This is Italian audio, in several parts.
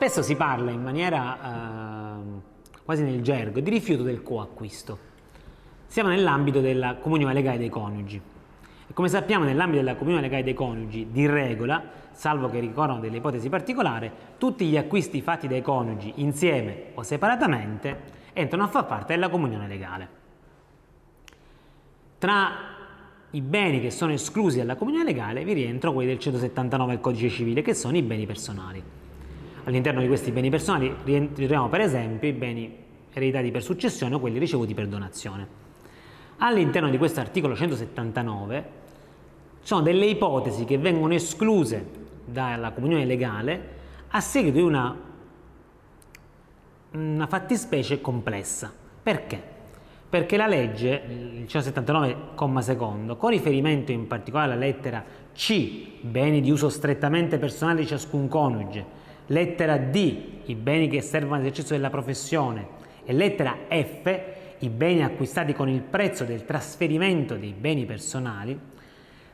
Spesso si parla in maniera eh, quasi nel gergo di rifiuto del coacquisto. Siamo nell'ambito della comunione legale dei coniugi. E come sappiamo nell'ambito della comunione legale dei coniugi, di regola, salvo che ricorrano delle ipotesi particolari, tutti gli acquisti fatti dai coniugi insieme o separatamente entrano a far parte della comunione legale. Tra i beni che sono esclusi dalla comunione legale vi rientrano quelli del 179 del codice civile, che sono i beni personali. All'interno di questi beni personali rientriamo per esempio i beni ereditati per successione o quelli ricevuti per donazione. All'interno di questo articolo 179 ci sono delle ipotesi che vengono escluse dalla comunione legale a seguito di una, una fattispecie complessa. Perché? Perché la legge, il 179, con riferimento in particolare alla lettera C, beni di uso strettamente personale di ciascun coniuge, lettera D, i beni che servono all'esercizio della professione, e lettera F, i beni acquistati con il prezzo del trasferimento dei beni personali,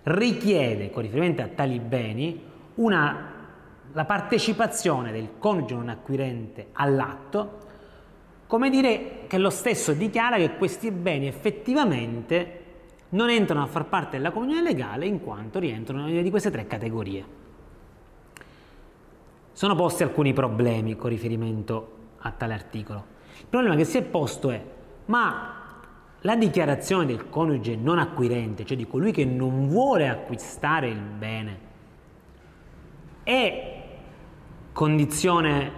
richiede, con riferimento a tali beni, una, la partecipazione del coniuge non acquirente all'atto, come dire che lo stesso dichiara che questi beni effettivamente non entrano a far parte della comunione legale in quanto rientrano in una di queste tre categorie. Sono posti alcuni problemi con riferimento a tale articolo. Il problema che si è posto è ma la dichiarazione del coniuge non acquirente, cioè di colui che non vuole acquistare il bene, è condizione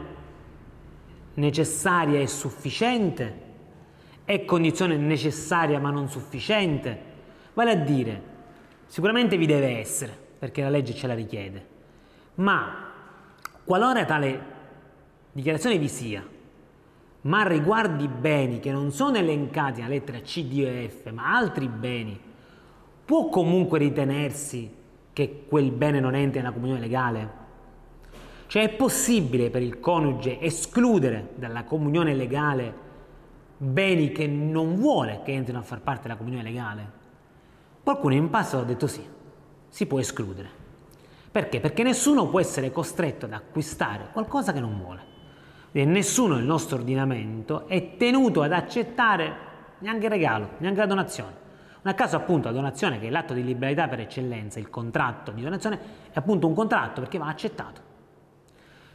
necessaria e sufficiente? È condizione necessaria ma non sufficiente? Vale a dire, sicuramente vi deve essere, perché la legge ce la richiede, ma qualora tale dichiarazione vi sia, ma riguardi beni che non sono elencati nella lettera C, D e F, ma altri beni, può comunque ritenersi che quel bene non entri nella comunione legale? Cioè è possibile per il coniuge escludere dalla comunione legale beni che non vuole che entrino a far parte della comunione legale? Qualcuno in passato ha detto sì, si può escludere. Perché? Perché nessuno può essere costretto ad acquistare qualcosa che non vuole e nessuno nel nostro ordinamento è tenuto ad accettare neanche il regalo, neanche la donazione. Un caso appunto la donazione, che è l'atto di liberalità per eccellenza, il contratto di donazione, è appunto un contratto perché va accettato.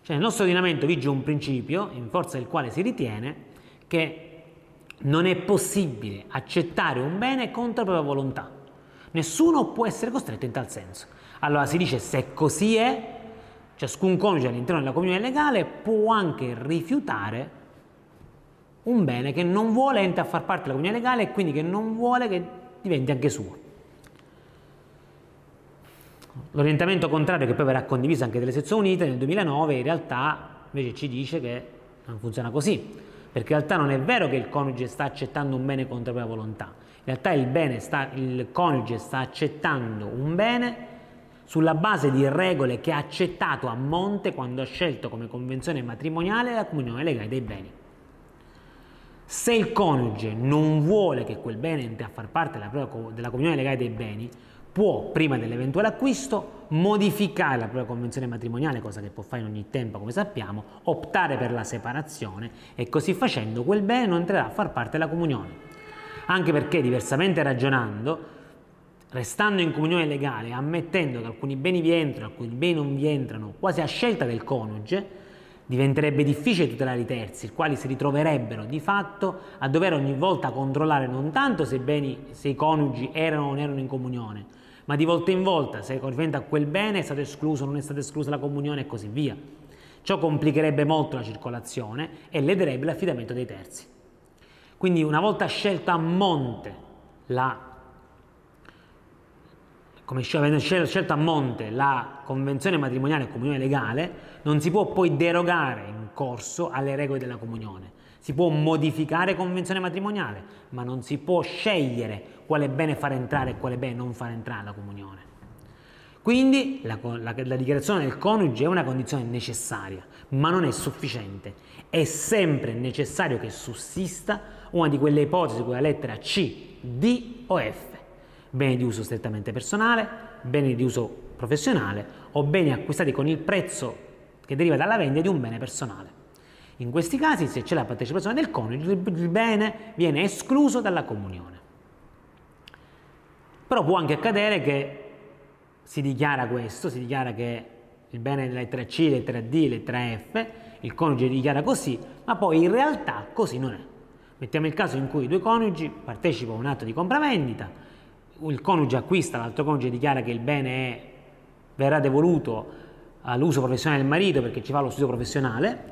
Cioè nel nostro ordinamento vige un principio in forza del quale si ritiene che non è possibile accettare un bene contro la propria volontà. Nessuno può essere costretto in tal senso. Allora si dice se così è, ciascun coniuge all'interno della comunione legale può anche rifiutare un bene che non vuole entrare a far parte della comunione legale e quindi che non vuole che diventi anche suo. L'orientamento contrario che poi verrà condiviso anche dalle sezioni unite nel 2009 in realtà invece ci dice che non funziona così, perché in realtà non è vero che il coniuge sta accettando un bene contro la propria volontà, in realtà il, sta, il coniuge sta accettando un bene sulla base di regole che ha accettato a monte quando ha scelto come convenzione matrimoniale la comunione legale dei beni. Se il coniuge non vuole che quel bene entri a far parte della, comunione legale dei beni, può, prima dell'eventuale acquisto, modificare la propria convenzione matrimoniale, cosa che può fare in ogni tempo, come sappiamo, optare per la separazione e così facendo quel bene non entrerà a far parte della comunione. Anche perché, diversamente ragionando, restando in comunione legale, ammettendo che alcuni beni vi entrano, alcuni beni non vi entrano, quasi a scelta del coniuge, diventerebbe difficile tutelare i terzi, i quali si ritroverebbero di fatto a dover ogni volta controllare non tanto se i, beni, se i coniugi erano o non erano in comunione, ma di volta in volta se con riferimento a quel bene è stato escluso o non è stata esclusa la comunione e così via. Ciò complicherebbe molto la circolazione e lederebbe l'affidamento dei terzi. Quindi una volta scelta a monte la come avendo scelto a monte la convenzione matrimoniale e comunione legale, non si può poi derogare in corso alle regole della comunione. Si può modificare convenzione matrimoniale, ma non si può scegliere quale bene far entrare e quale bene non far entrare alla comunione. Quindi la, la, la dichiarazione del coniuge è una condizione necessaria, ma non è sufficiente. È sempre necessario che sussista una di quelle ipotesi con la lettera C, D o F beni di uso strettamente personale, beni di uso professionale o beni acquistati con il prezzo che deriva dalla vendita di un bene personale. In questi casi, se c'è la partecipazione del coniuge, il bene viene escluso dalla comunione. Però può anche accadere che si dichiara questo, si dichiara che il bene della lettera C, lettera D, lettera F, il coniuge dichiara così, ma poi in realtà così non è. Mettiamo il caso in cui i due coniugi partecipano a un atto di compravendita, il coniuge acquista, l'altro coniuge dichiara che il bene è, verrà devoluto all'uso professionale del marito perché ci fa lo studio professionale,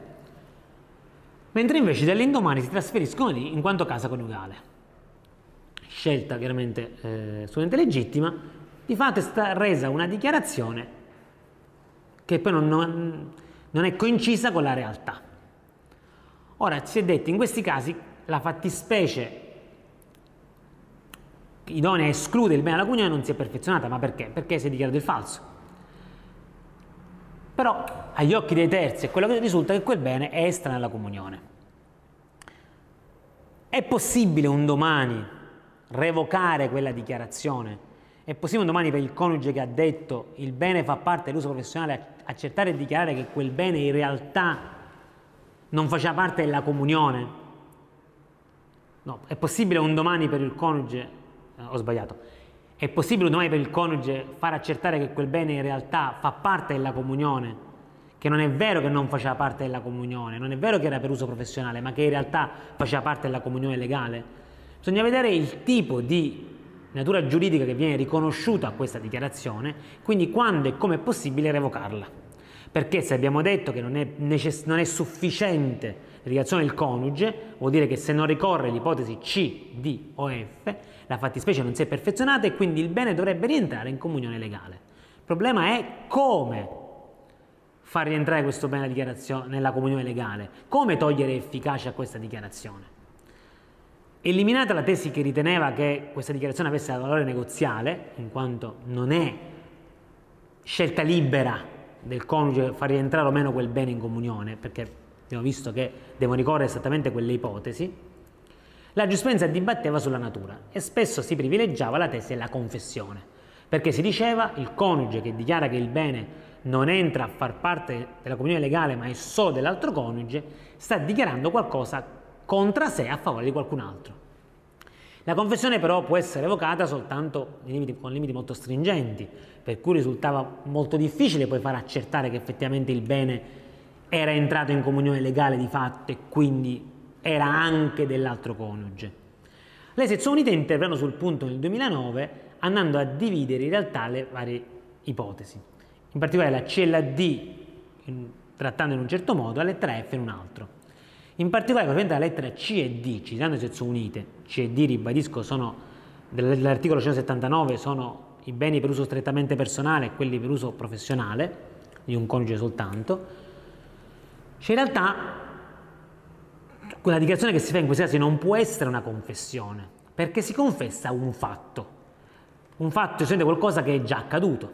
mentre invece dall'indomani si trasferiscono lì in quanto casa coniugale. Scelta chiaramente eh, studente legittima, di fatto è stata resa una dichiarazione che poi non, non, non è coincisa con la realtà. Ora, si è detto, in questi casi la fattispecie idonea a escludere il bene alla comunione non si è perfezionata, ma perché? Perché si è dichiarato il falso. Però agli occhi dei terzi è quello che risulta che quel bene è estraneo alla comunione. È possibile un domani revocare quella dichiarazione? È possibile un domani per il coniuge che ha detto il bene fa parte dell'uso professionale accettare e dichiarare che quel bene in realtà non faceva parte della comunione? No, è possibile un domani per il coniuge, eh, ho sbagliato, è possibile domani per il coniuge far accertare che quel bene in realtà fa parte della comunione? Che non è vero che non faceva parte della comunione, non è vero che era per uso professionale, ma che in realtà faceva parte della comunione legale? Bisogna vedere il tipo di natura giuridica che viene riconosciuta a questa dichiarazione, quindi quando e come è possibile revocarla. Perché se abbiamo detto che non è, necess- non è sufficiente la dichiarazione del coniuge, vuol dire che se non ricorre l'ipotesi C, D o F, la fattispecie non si è perfezionata e quindi il bene dovrebbe rientrare in comunione legale. Il problema è come far rientrare questo bene nella comunione legale, come togliere efficacia a questa dichiarazione. Eliminata la tesi che riteneva che questa dichiarazione avesse valore negoziale, in quanto non è scelta libera del coniuge far rientrare o meno quel bene in comunione, perché abbiamo visto che devono ricorrere esattamente quelle ipotesi, la giurisprudenza dibatteva sulla natura e spesso si privilegiava la tesi della confessione, perché si diceva il coniuge che dichiara che il bene non entra a far parte della comunione legale ma è solo dell'altro coniuge, sta dichiarando qualcosa contra sé a favore di qualcun altro. La confessione però può essere evocata soltanto con limiti molto stringenti, per cui risultava molto difficile poi far accertare che effettivamente il bene era entrato in comunione legale di fatto e quindi era anche dell'altro coniuge. Le sezioni unite interverranno sul punto nel 2009 andando a dividere in realtà le varie ipotesi. In particolare la C e la D in, trattando in un certo modo, la lettera F in un altro. In particolare, la lettera C e D, citando le sezioni unite, C e D, ribadisco, sono dell'articolo 179 sono i beni per uso strettamente personale e quelli per uso professionale, di un coniuge soltanto. Cioè in realtà quella dichiarazione che si fa in questi casi non può essere una confessione, perché si confessa un fatto. Un fatto è qualcosa che è già accaduto,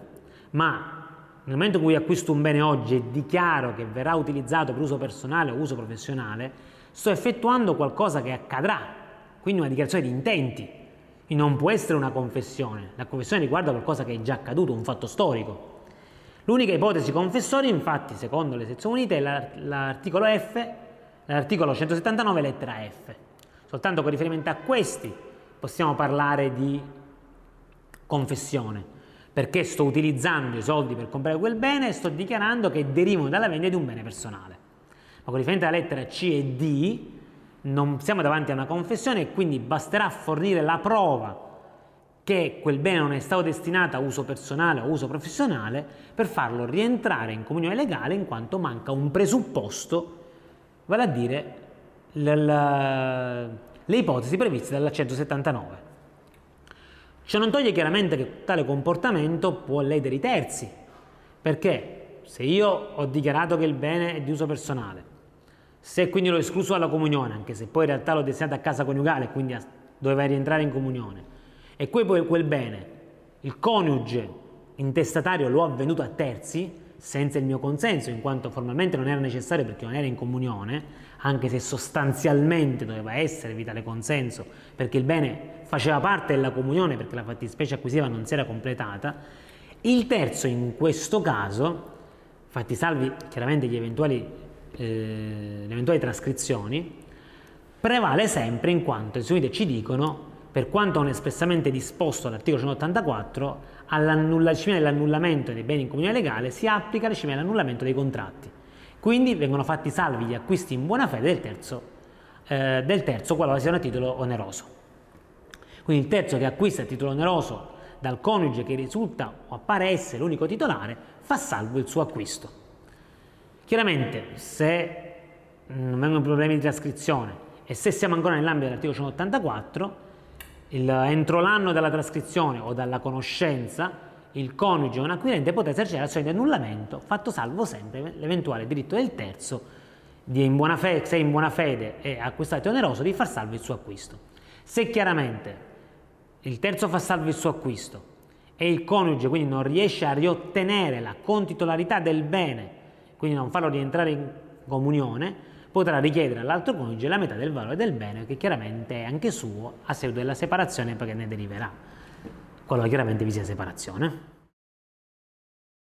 ma nel momento in cui acquisto un bene oggi e dichiaro che verrà utilizzato per uso personale o uso professionale, sto effettuando qualcosa che accadrà, quindi una dichiarazione di intenti. E non può essere una confessione. La confessione riguarda qualcosa che è già accaduto, un fatto storico. L'unica ipotesi confessoria, infatti, secondo le sezioni unite, è l'articolo F Nell'articolo 179 lettera F. Soltanto con riferimento a questi possiamo parlare di confessione, perché sto utilizzando i soldi per comprare quel bene e sto dichiarando che derivano dalla vendita di un bene personale. Ma con riferimento alla lettera C e D non siamo davanti a una confessione e quindi basterà fornire la prova che quel bene non è stato destinato a uso personale o uso professionale per farlo rientrare in comunione legale in quanto manca un presupposto vale a dire le, le, le ipotesi previste dalla 179. Ciò non toglie chiaramente che tale comportamento può ledere i terzi, perché se io ho dichiarato che il bene è di uso personale, se quindi l'ho escluso dalla comunione, anche se poi in realtà l'ho destinato a casa coniugale quindi doveva rientrare in comunione, e poi quel bene, il coniuge intestatario lo ha venduto a terzi, senza il mio consenso, in quanto formalmente non era necessario perché non era in comunione, anche se sostanzialmente doveva essere vitale consenso, perché il bene faceva parte della comunione perché la fattispecie acquisiva non si era completata, il terzo in questo caso fatti salvi chiaramente eventuali, eh, le eventuali trascrizioni, prevale sempre in quanto i sunnite ci dicono, per quanto non espressamente disposto all'articolo 184, alla disciplina dell'annullamento dei beni in comunione legale si applica la disciplina dell'annullamento dei contratti. Quindi vengono fatti salvi gli acquisti in buona fede del terzo, eh, del terzo qualora siano a titolo oneroso. Quindi il terzo che acquista a titolo oneroso dal coniuge che risulta o appare essere l'unico titolare fa salvo il suo acquisto. Chiaramente se non vengono problemi di trascrizione e se siamo ancora nell'ambito dell'articolo 184, il, entro l'anno della trascrizione o dalla conoscenza, il coniuge o un acquirente potrà esercitare l'azione di annullamento, fatto salvo sempre l'eventuale diritto del terzo, di in buona fede, se in buona fede è acquistato oneroso, di far salvo il suo acquisto. Se chiaramente il terzo fa salvo il suo acquisto e il coniuge quindi non riesce a riottenere la contitolarità del bene, quindi non farlo rientrare in comunione, potrà richiedere all'altro coniuge la metà del valore del bene che chiaramente è anche suo a seguito della separazione perché ne deriverà, qualora chiaramente vi sia separazione.